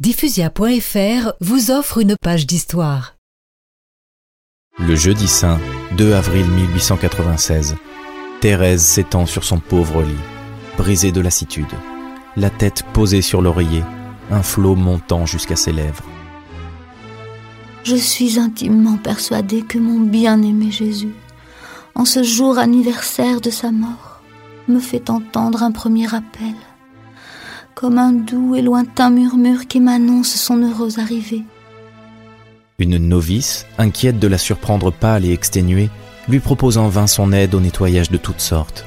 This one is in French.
Diffusia.fr vous offre une page d'histoire. Le jeudi saint, 2 avril 1896, Thérèse s'étend sur son pauvre lit, brisée de lassitude, la tête posée sur l'oreiller, un flot montant jusqu'à ses lèvres. Je suis intimement persuadée que mon bien-aimé Jésus, en ce jour anniversaire de sa mort, me fait entendre un premier appel comme un doux et lointain murmure qui m'annonce son heureuse arrivée. Une novice, inquiète de la surprendre pâle et exténuée, lui propose en vain son aide au nettoyage de toutes sortes.